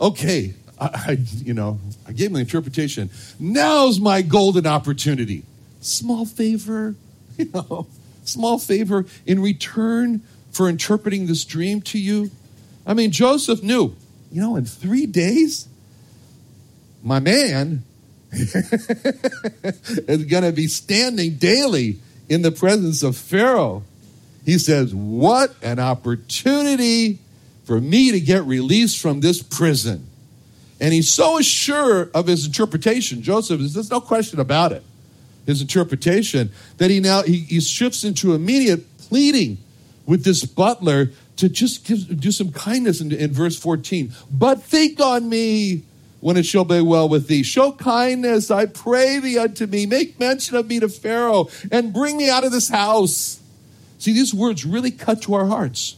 okay, I, I, you know, I gave him the interpretation. Now's my golden opportunity. Small favor, you know, small favor in return for interpreting this dream to you. I mean, Joseph knew, you know, in three days, my man is going to be standing daily in the presence of Pharaoh. He says, What an opportunity for me to get released from this prison. And he's so sure of his interpretation, Joseph, there's no question about it, his interpretation, that he now he, he shifts into immediate pleading with this butler to just give, do some kindness in, in verse 14. But think on me when it shall be well with thee. Show kindness, I pray thee unto me. Make mention of me to Pharaoh and bring me out of this house. See, these words really cut to our hearts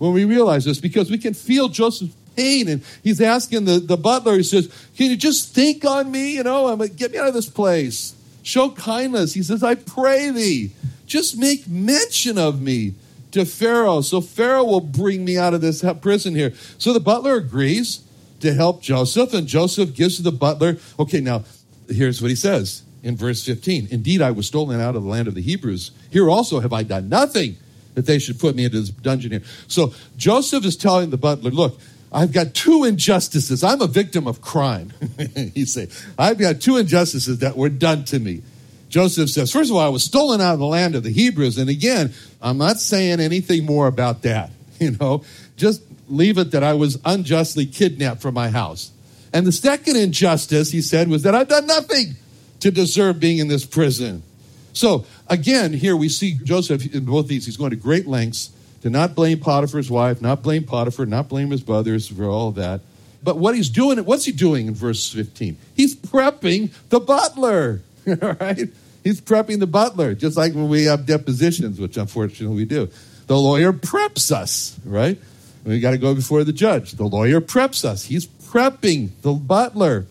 when we realize this because we can feel Joseph's pain. And he's asking the, the butler, he says, Can you just think on me? You know, I'm like, get me out of this place. Show kindness. He says, I pray thee, just make mention of me to Pharaoh. So Pharaoh will bring me out of this prison here. So the butler agrees to help Joseph, and Joseph gives to the butler, okay, now here's what he says in verse 15 Indeed, I was stolen out of the land of the Hebrews. Here also have I done nothing that they should put me into this dungeon here. So Joseph is telling the butler, look, I've got two injustices. I'm a victim of crime. he say, I've got two injustices that were done to me. Joseph says, first of all, I was stolen out of the land of the Hebrews. And again, I'm not saying anything more about that. You know, just leave it that I was unjustly kidnapped from my house. And the second injustice, he said, was that I've done nothing to deserve being in this prison. So again, here we see Joseph in both these. He's going to great lengths to not blame Potiphar's wife, not blame Potiphar, not blame his brothers for all that. But what he's doing, what's he doing in verse 15? He's prepping the butler, all right? He's prepping the butler, just like when we have depositions, which unfortunately we do. The lawyer preps us, right? We got to go before the judge. The lawyer preps us. He's prepping the butler.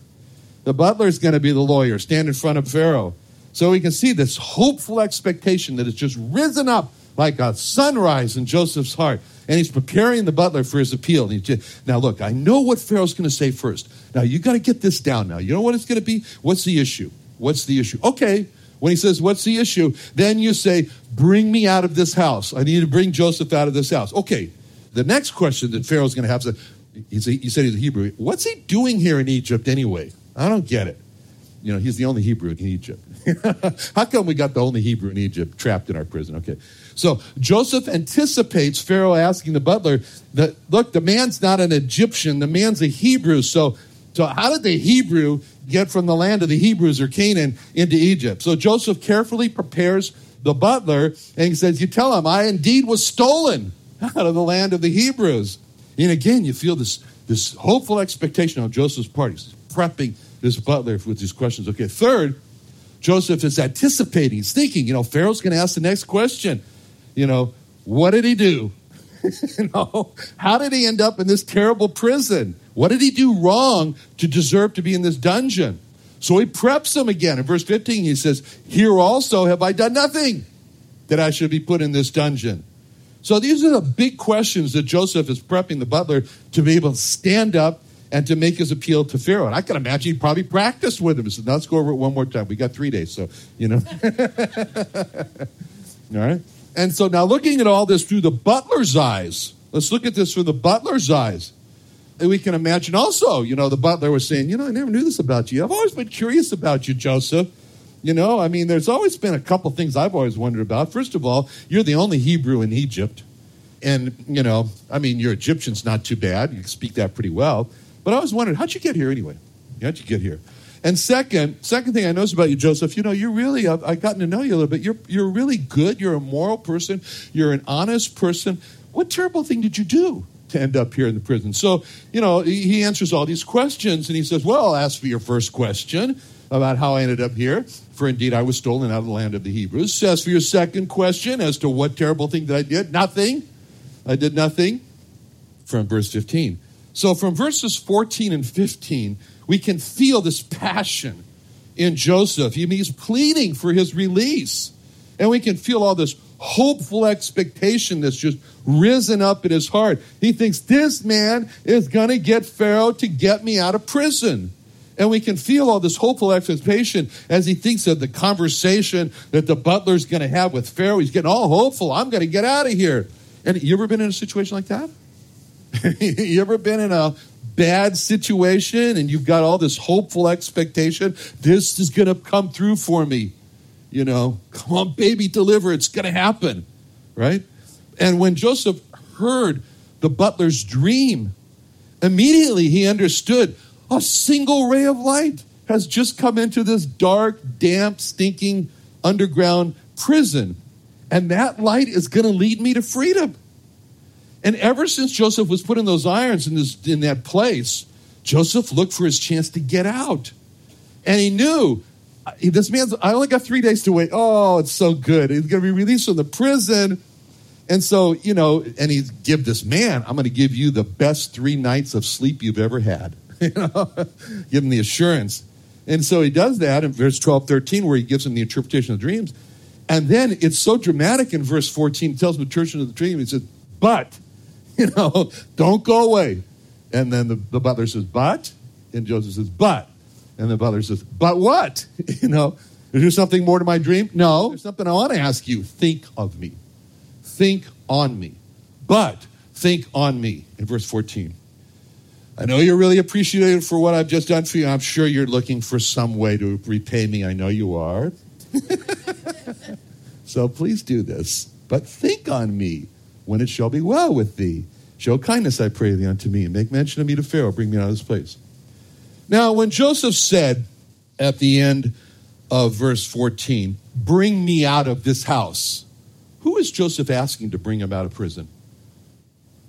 The butler is going to be the lawyer, stand in front of Pharaoh. So we can see this hopeful expectation that has just risen up like a sunrise in Joseph's heart. And he's preparing the butler for his appeal. Just, now, look, I know what Pharaoh's going to say first. Now, you got to get this down now. You know what it's going to be? What's the issue? What's the issue? Okay. When he says, What's the issue? Then you say, Bring me out of this house. I need to bring Joseph out of this house. Okay. The next question that Pharaoh's going to have is, he said he's a Hebrew. What's he doing here in Egypt anyway? I don't get it. You know, he's the only Hebrew in Egypt. How come we got the only Hebrew in Egypt trapped in our prison? Okay. So Joseph anticipates Pharaoh asking the butler that, look, the man's not an Egyptian, the man's a Hebrew. So, so how did the Hebrew get from the land of the Hebrews or Canaan into Egypt? So Joseph carefully prepares the butler and he says, You tell him, I indeed was stolen out of the land of the Hebrews. And again, you feel this, this hopeful expectation on Joseph's part. He's prepping this butler with these questions. Okay, third, Joseph is anticipating, he's thinking, you know, Pharaoh's going to ask the next question. You know, what did he do? you know, how did he end up in this terrible prison? What did he do wrong to deserve to be in this dungeon? So he preps him again. In verse 15, he says, Here also have I done nothing that I should be put in this dungeon. So these are the big questions that Joseph is prepping the butler to be able to stand up and to make his appeal to Pharaoh. And I can imagine he probably practiced with him. He said, let's go over it one more time. We got three days, so, you know. all right? And so now looking at all this through the butler's eyes, let's look at this through the butler's eyes. And we can imagine also, you know, the butler was saying, you know, I never knew this about you. I've always been curious about you, Joseph. You know, I mean, there's always been a couple things I've always wondered about. First of all, you're the only Hebrew in Egypt. And, you know, I mean, your Egyptian's not too bad. You speak that pretty well. But I was wondering, how'd you get here anyway? How'd you get here? And second, second thing I noticed about you, Joseph, you know, you're really, I've, I've gotten to know you a little bit. You're, you're really good. You're a moral person. You're an honest person. What terrible thing did you do to end up here in the prison? So, you know, he, answers all these questions and he says, well, I'll ask for your first question about how I ended up here. For indeed, I was stolen out of the land of the Hebrews. As for your second question as to what terrible thing that I did, nothing. I did nothing. From verse 15. So from verses 14 and 15, we can feel this passion in Joseph. He's pleading for his release. And we can feel all this hopeful expectation that's just risen up in his heart. He thinks this man is going to get Pharaoh to get me out of prison. And we can feel all this hopeful expectation as he thinks of the conversation that the butler's going to have with Pharaoh. He's getting all hopeful. I'm going to get out of here. And you ever been in a situation like that? you ever been in a bad situation and you've got all this hopeful expectation? This is going to come through for me. You know, come on, baby, deliver. It's going to happen. Right? And when Joseph heard the butler's dream, immediately he understood a single ray of light has just come into this dark, damp, stinking underground prison. And that light is going to lead me to freedom. And ever since Joseph was put in those irons in, this, in that place, Joseph looked for his chance to get out. And he knew this man's, I only got three days to wait. Oh, it's so good. He's going to be released from the prison. And so, you know, and he give this man, I'm going to give you the best three nights of sleep you've ever had. you know, give him the assurance. And so he does that in verse 12, 13, where he gives him the interpretation of dreams. And then it's so dramatic in verse 14, tells him the interpretation of the dream. He says, But, you know, don't go away. And then the, the butler says, But? And Joseph says, But. And the butler says, But what? you know, is there something more to my dream? No. There's something I want to ask you. Think of me. Think on me. But think on me. In verse 14. I know you're really appreciated for what I've just done for you. I'm sure you're looking for some way to repay me. I know you are. so please do this. But think on me when it shall be well with thee. Show kindness, I pray thee, unto me, and make mention of me to Pharaoh. Bring me out of this place. Now, when Joseph said at the end of verse 14, Bring me out of this house, who is Joseph asking to bring him out of prison?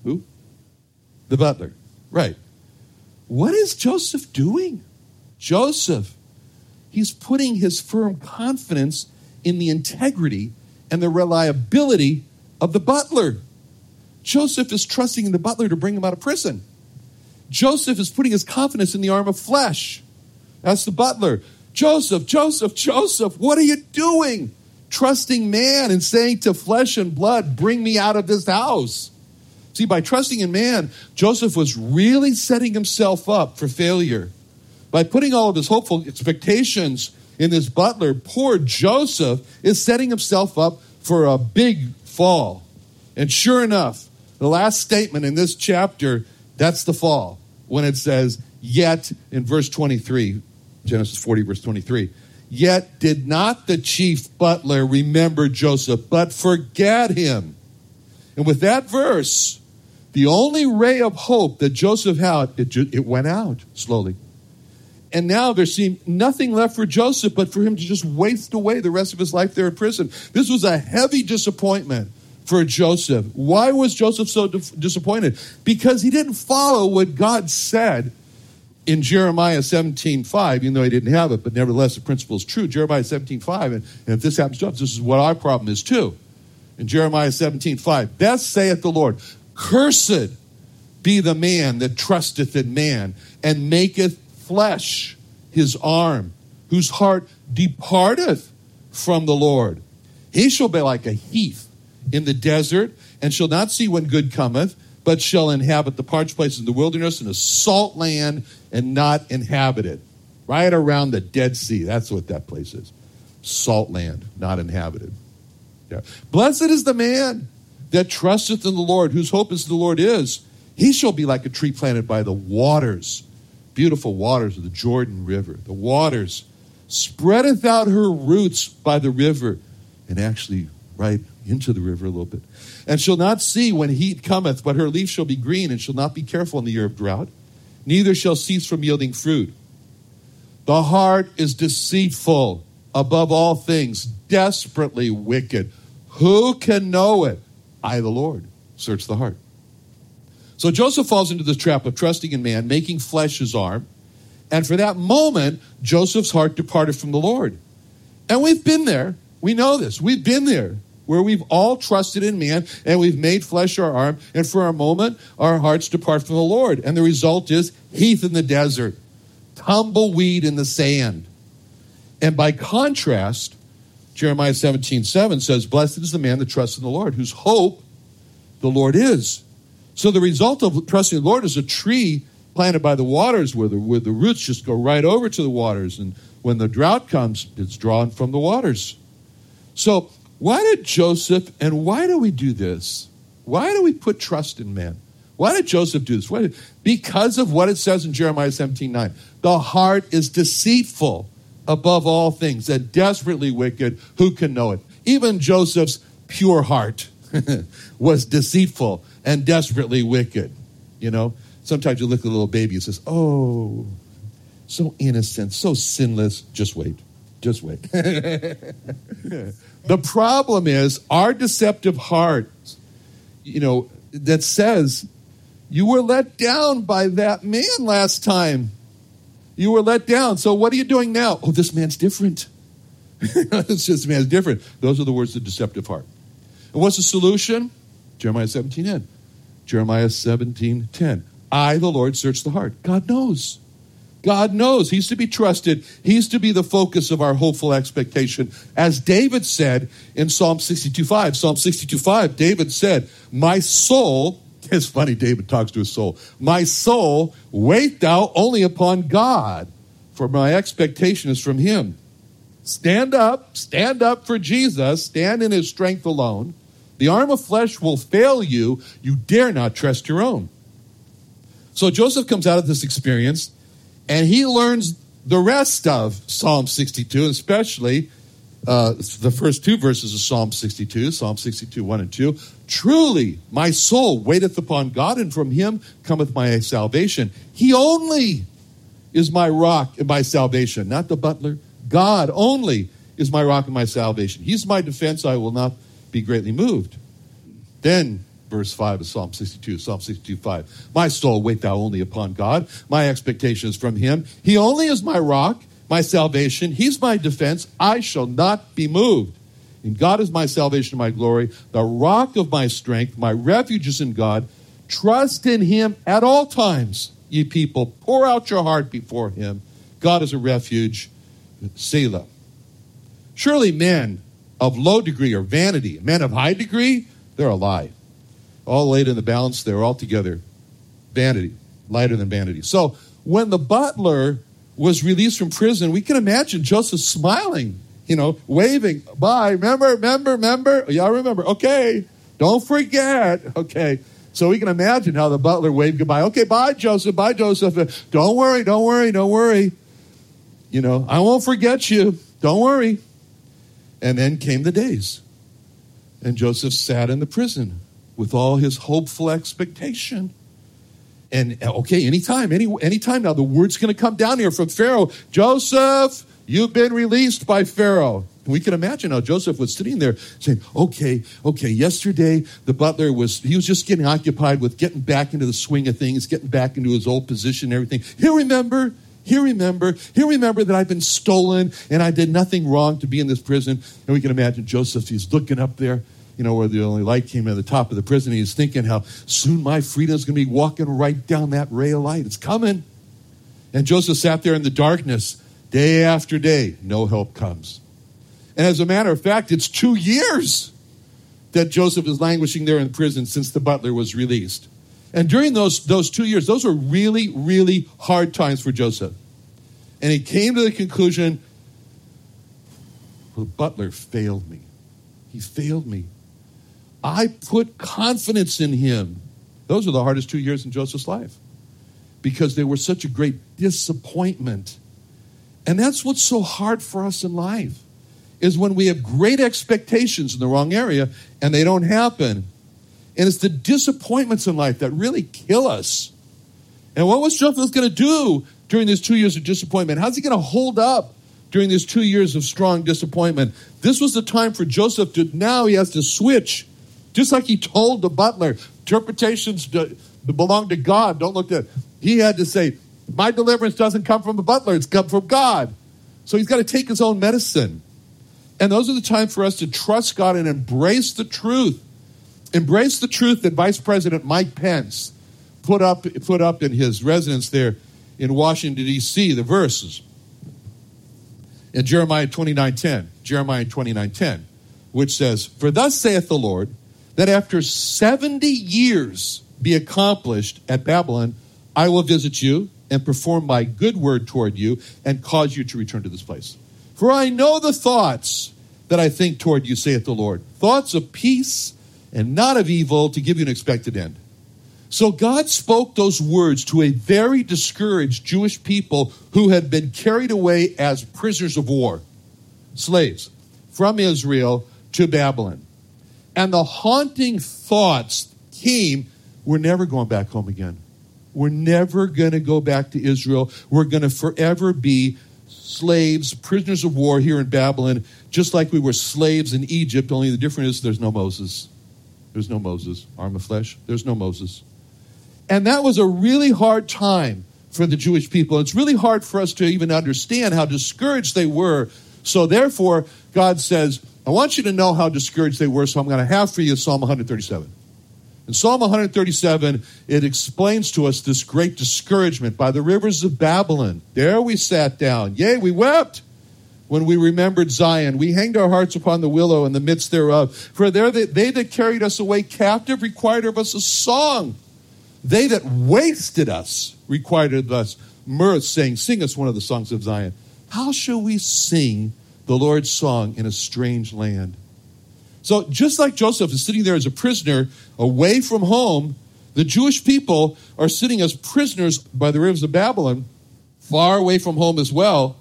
Who? The butler. Right. What is Joseph doing? Joseph, he's putting his firm confidence in the integrity and the reliability of the butler. Joseph is trusting in the butler to bring him out of prison. Joseph is putting his confidence in the arm of flesh. That's the butler. Joseph, Joseph, Joseph, what are you doing? Trusting man and saying to flesh and blood, bring me out of this house. See, by trusting in man, Joseph was really setting himself up for failure. By putting all of his hopeful expectations in this butler, poor Joseph is setting himself up for a big fall. And sure enough, the last statement in this chapter, that's the fall. When it says, Yet, in verse 23, Genesis 40, verse 23, Yet did not the chief butler remember Joseph, but forget him. And with that verse, the only ray of hope that Joseph had, it, it went out slowly. And now there seemed nothing left for Joseph but for him to just waste away the rest of his life there in prison. This was a heavy disappointment for Joseph. Why was Joseph so disappointed? Because he didn't follow what God said in Jeremiah 17, 5, even though he didn't have it, but nevertheless the principle is true. Jeremiah 17, 5, and, and if this happens to us, this is what our problem is too. In Jeremiah 17, 5, thus saith the Lord, Cursed be the man that trusteth in man and maketh flesh his arm, whose heart departeth from the Lord. He shall be like a heath in the desert, and shall not see when good cometh, but shall inhabit the parched places in the wilderness and a salt land and not inhabited. Right around the Dead Sea. That's what that place is. Salt land, not inhabited. Yeah. Blessed is the man that trusteth in the Lord, whose hope is the Lord is He shall be like a tree planted by the waters, beautiful waters of the Jordan River. The waters spreadeth out her roots by the river, and actually right into the river a little bit. And shall not see when heat cometh, but her leaf shall be green, and shall not be careful in the year of drought, neither shall cease from yielding fruit. The heart is deceitful above all things, desperately wicked. Who can know it? I, the Lord, search the heart. So Joseph falls into the trap of trusting in man, making flesh his arm. And for that moment, Joseph's heart departed from the Lord. And we've been there. We know this. We've been there where we've all trusted in man and we've made flesh our arm. And for a moment, our hearts depart from the Lord. And the result is heath in the desert, tumbleweed in the sand. And by contrast, Jeremiah 17, 7 says, Blessed is the man that trusts in the Lord, whose hope the Lord is. So the result of trusting the Lord is a tree planted by the waters where the, where the roots just go right over to the waters. And when the drought comes, it's drawn from the waters. So, why did Joseph and why do we do this? Why do we put trust in man? Why did Joseph do this? Did, because of what it says in Jeremiah 17 9. The heart is deceitful above all things and desperately wicked. Who can know it? Even Joseph's pure heart was deceitful and desperately wicked. You know, sometimes you look at a little baby and says, "Oh, so innocent, so sinless." Just wait, just wait. the problem is our deceptive heart. You know that says you were let down by that man last time. You were let down. So what are you doing now? Oh, this man's different. this man's different. Those are the words of the deceptive heart. And what's the solution? Jeremiah 17 10. Jeremiah 17 10. I, the Lord, search the heart. God knows. God knows. He's to be trusted. He's to be the focus of our hopeful expectation. As David said in Psalm 62 5, Psalm 62 5, David said, My soul, it's funny, David talks to his soul, My soul, wait thou only upon God, for my expectation is from him. Stand up, stand up for Jesus, stand in his strength alone. The arm of flesh will fail you. You dare not trust your own. So Joseph comes out of this experience and he learns the rest of Psalm 62, especially uh, the first two verses of Psalm 62, Psalm 62, 1 and 2. Truly, my soul waiteth upon God, and from him cometh my salvation. He only is my rock and my salvation, not the butler. God only is my rock and my salvation. He's my defense. I will not be greatly moved. Then, verse 5 of Psalm 62, Psalm 62, 5. My soul, wait thou only upon God. My expectation is from him. He only is my rock, my salvation. He's my defense. I shall not be moved. And God is my salvation, my glory, the rock of my strength. My refuge is in God. Trust in him at all times, ye people. Pour out your heart before him. God is a refuge. Selah. Surely men of low degree are vanity. Men of high degree, they're a lie. All laid in the balance, they're all together vanity, lighter than vanity. So when the butler was released from prison, we can imagine Joseph smiling, you know, waving, bye, remember, remember, remember, y'all remember, okay, don't forget, okay. So we can imagine how the butler waved goodbye. Okay, bye, Joseph, bye, Joseph. Don't worry, don't worry, don't worry. You know, I won't forget you. Don't worry. And then came the days. And Joseph sat in the prison with all his hopeful expectation. And okay, anytime, any anytime now, the word's going to come down here from Pharaoh. Joseph, you've been released by Pharaoh. We can imagine how Joseph was sitting there saying, okay, okay, yesterday the butler was, he was just getting occupied with getting back into the swing of things, getting back into his old position and everything. He'll remember, he'll remember, he'll remember that I've been stolen and I did nothing wrong to be in this prison. And we can imagine Joseph, he's looking up there, you know, where the only light came at the top of the prison. He's thinking how soon my freedom is going to be walking right down that ray of light. It's coming. And Joseph sat there in the darkness day after day. No help comes. And as a matter of fact, it's two years that Joseph is languishing there in prison since the butler was released. And during those, those two years, those were really, really hard times for Joseph. And he came to the conclusion well, the butler failed me. He failed me. I put confidence in him. Those were the hardest two years in Joseph's life because they were such a great disappointment. And that's what's so hard for us in life is when we have great expectations in the wrong area and they don't happen. And it's the disappointments in life that really kill us. And what was Joseph going to do during these two years of disappointment? How's he going to hold up during these two years of strong disappointment? This was the time for Joseph to now he has to switch. Just like he told the butler, interpretations belong to God. Don't look at. He had to say, "My deliverance doesn't come from the butler; it's come from God." So he's got to take his own medicine. And those are the time for us to trust God and embrace the truth. Embrace the truth that Vice President Mike Pence put up put up in his residence there in Washington D.C. The verses in Jeremiah twenty nine ten, Jeremiah twenty nine ten, which says, "For thus saith the Lord, that after seventy years be accomplished at Babylon, I will visit you and perform my good word toward you and cause you to return to this place. For I know the thoughts that I think toward you, saith the Lord, thoughts of peace and not of evil to give you an expected end." So God spoke those words to a very discouraged Jewish people who had been carried away as prisoners of war, slaves, from Israel to Babylon. And the haunting thoughts came we're never going back home again. We're never going to go back to Israel. We're going to forever be slaves, prisoners of war here in Babylon, just like we were slaves in Egypt, only the difference is there's no Moses. There's no Moses. Arm of flesh. There's no Moses. And that was a really hard time for the Jewish people. It's really hard for us to even understand how discouraged they were. So, therefore, God says, I want you to know how discouraged they were, so I'm going to have for you Psalm 137. In Psalm 137, it explains to us this great discouragement by the rivers of Babylon. There we sat down. Yea, we wept when we remembered Zion. We hanged our hearts upon the willow in the midst thereof. For there they, they that carried us away captive required of us a song. They that wasted us required of us mirth, saying, Sing us one of the songs of Zion. How shall we sing the Lord's song in a strange land? So, just like Joseph is sitting there as a prisoner away from home, the Jewish people are sitting as prisoners by the rivers of Babylon, far away from home as well,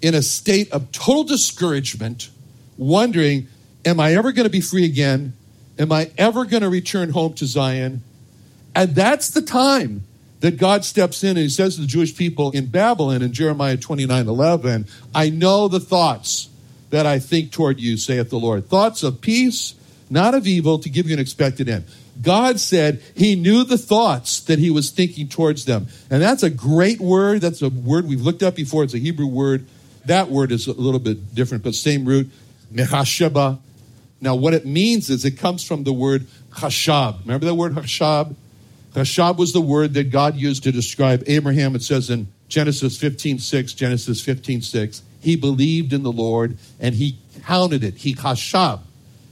in a state of total discouragement, wondering, Am I ever going to be free again? Am I ever going to return home to Zion? And that's the time that God steps in and he says to the Jewish people in Babylon in Jeremiah 29 11, I know the thoughts that I think toward you, saith the Lord. Thoughts of peace, not of evil, to give you an expected end. God said he knew the thoughts that he was thinking towards them. And that's a great word. That's a word we've looked up before. It's a Hebrew word. That word is a little bit different, but same root, nehasheba. Now, what it means is it comes from the word chashab. Remember that word chashab? Chashab was the word that God used to describe Abraham. It says in Genesis 15 6, Genesis 15 6, he believed in the Lord and he counted it. He Hashab.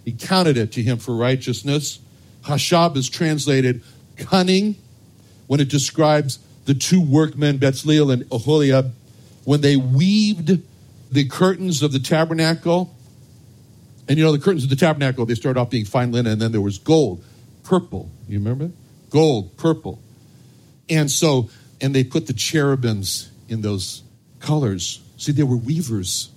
He counted it to him for righteousness. Hashab is translated cunning when it describes the two workmen, Bezalel and Oholiab, when they weaved the curtains of the tabernacle. And you know, the curtains of the tabernacle, they started off being fine linen, and then there was gold, purple. You remember? Gold, purple. And so, and they put the cherubims in those colors. See, they were weavers.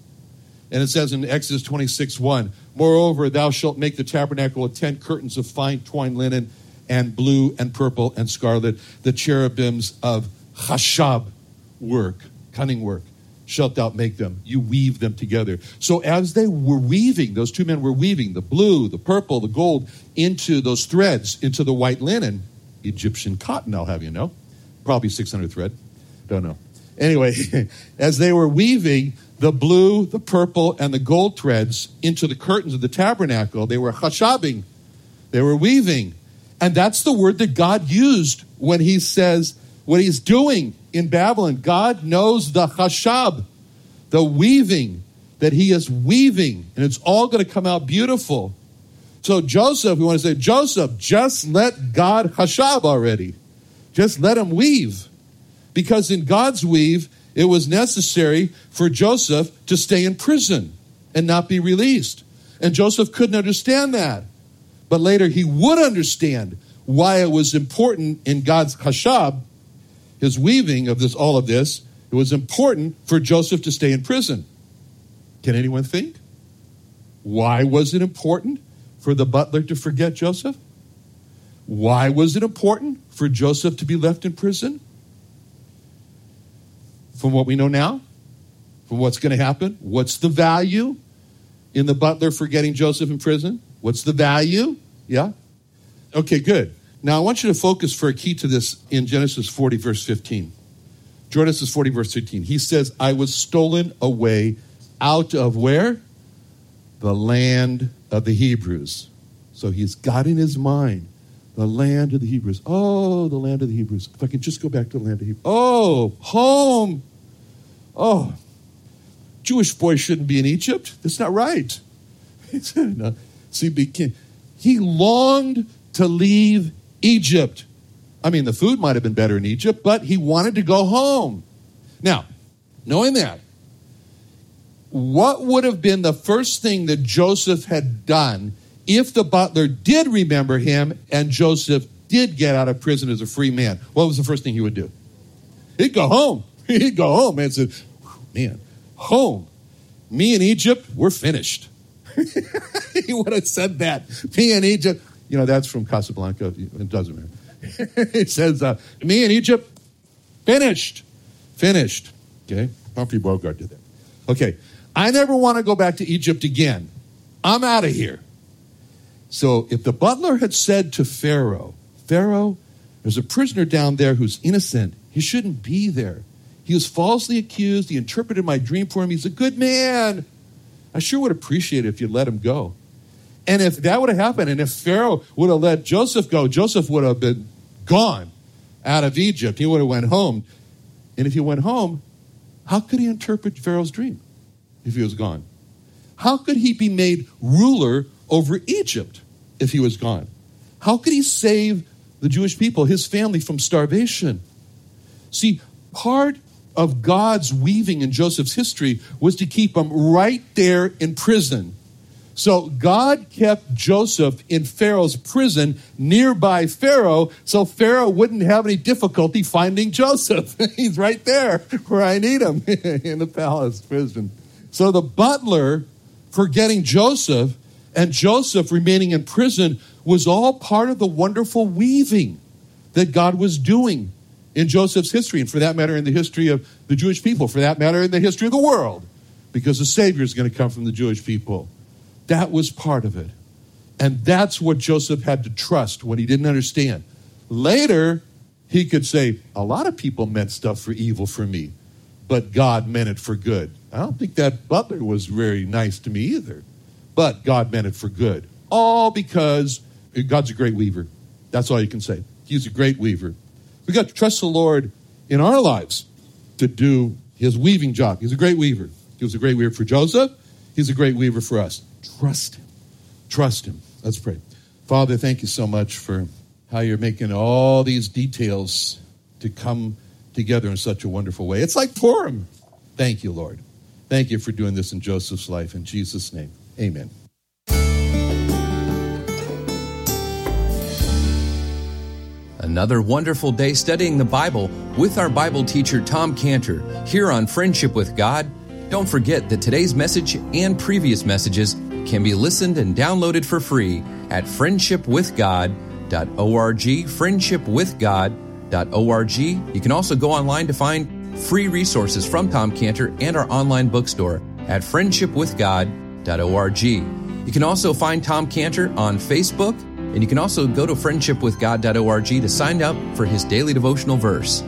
And it says in Exodus 26 1, Moreover, thou shalt make the tabernacle of ten curtains of fine twined linen and blue and purple and scarlet, the cherubims of chashab work, cunning work shalt thou make them. You weave them together. So as they were weaving, those two men were weaving the blue, the purple, the gold into those threads, into the white linen, Egyptian cotton, I'll have you know. Probably 600 thread. Don't know. Anyway, as they were weaving the blue, the purple, and the gold threads into the curtains of the tabernacle, they were chashabing. They were weaving. And that's the word that God used when he says what he's doing in Babylon. God knows the chashab, the weaving that he is weaving, and it's all going to come out beautiful. So, Joseph, we want to say, Joseph, just let God hashab already. Just let him weave. Because in God's weave, it was necessary for Joseph to stay in prison and not be released. And Joseph couldn't understand that. But later he would understand why it was important in God's hashab, his weaving of this, all of this, it was important for Joseph to stay in prison. Can anyone think? Why was it important for the butler to forget Joseph? Why was it important for Joseph to be left in prison? From what we know now, from what's going to happen, what's the value in the butler forgetting Joseph in prison? What's the value? Yeah? Okay, good. Now I want you to focus for a key to this in Genesis 40, verse 15. Genesis 40, verse 15. He says, I was stolen away out of where? The land of the Hebrews. So he's got in his mind the land of the Hebrews. Oh, the land of the Hebrews. If I can just go back to the land of Hebrews. Oh, home. Oh, Jewish boy shouldn't be in Egypt. That's not right. no. See, he longed to leave Egypt. I mean, the food might have been better in Egypt, but he wanted to go home. Now, knowing that, what would have been the first thing that Joseph had done if the butler did remember him and Joseph did get out of prison as a free man? What was the first thing he would do? He'd go home. He'd go home and say, Man, home. Me in Egypt, we're finished. he would have said that. Me in Egypt, you know, that's from Casablanca. It doesn't matter. it says, uh, me in Egypt, finished. Finished. Okay? Humphrey Bogart did that. Okay. I never want to go back to Egypt again. I'm out of here. So if the butler had said to Pharaoh, Pharaoh, there's a prisoner down there who's innocent. He shouldn't be there. He was falsely accused. He interpreted my dream for him. He's a good man. I sure would appreciate it if you'd let him go. And if that would have happened, and if Pharaoh would have let Joseph go, Joseph would have been gone out of Egypt. He would have went home. And if he went home, how could he interpret Pharaoh's dream if he was gone? How could he be made ruler over Egypt if he was gone? How could he save the Jewish people, his family, from starvation? See, part of God's weaving in Joseph's history was to keep him right there in prison so God kept Joseph in Pharaoh's prison nearby Pharaoh so Pharaoh wouldn't have any difficulty finding Joseph. He's right there where I need him in the palace prison. So the butler forgetting Joseph and Joseph remaining in prison was all part of the wonderful weaving that God was doing in Joseph's history, and for that matter, in the history of the Jewish people, for that matter, in the history of the world, because the Savior is going to come from the Jewish people. That was part of it. And that's what Joseph had to trust when he didn't understand. Later, he could say, A lot of people meant stuff for evil for me, but God meant it for good. I don't think that butler was very nice to me either, but God meant it for good. All because God's a great weaver. That's all you can say. He's a great weaver. We got to trust the Lord in our lives to do his weaving job. He's a great weaver. He was a great weaver for Joseph. He's a great weaver for us. Trust Him. Trust Him. Let's pray. Father, thank you so much for how you're making all these details to come together in such a wonderful way. It's like Purim. Thank you, Lord. Thank you for doing this in Joseph's life. In Jesus' name, amen. Another wonderful day studying the Bible with our Bible teacher, Tom Cantor, here on Friendship with God. Don't forget that today's message and previous messages can be listened and downloaded for free at friendshipwithgod.org, friendshipwithgod.org. You can also go online to find free resources from Tom Cantor and our online bookstore at friendshipwithgod.org. You can also find Tom Cantor on Facebook, and you can also go to friendshipwithgod.org to sign up for his daily devotional verse.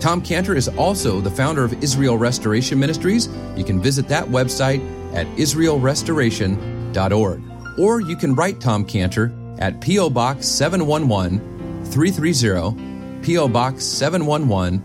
Tom Cantor is also the founder of Israel Restoration Ministries. You can visit that website at israelrestoration.org. Or you can write Tom Cantor at P.O. Box 711 330, P.O. Box 711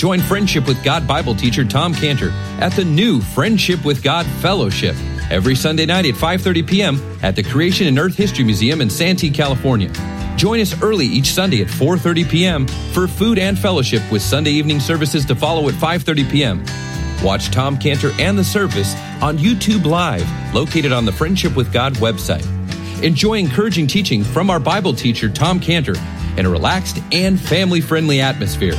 Join Friendship with God Bible teacher Tom Cantor at the new Friendship with God Fellowship every Sunday night at 5:30 p.m. at the Creation and Earth History Museum in Santee, California. Join us early each Sunday at 4:30 p.m. for food and fellowship with Sunday evening services to follow at 5:30 p.m. Watch Tom Cantor and the service on YouTube Live, located on the Friendship with God website. Enjoy encouraging teaching from our Bible teacher Tom Cantor in a relaxed and family-friendly atmosphere.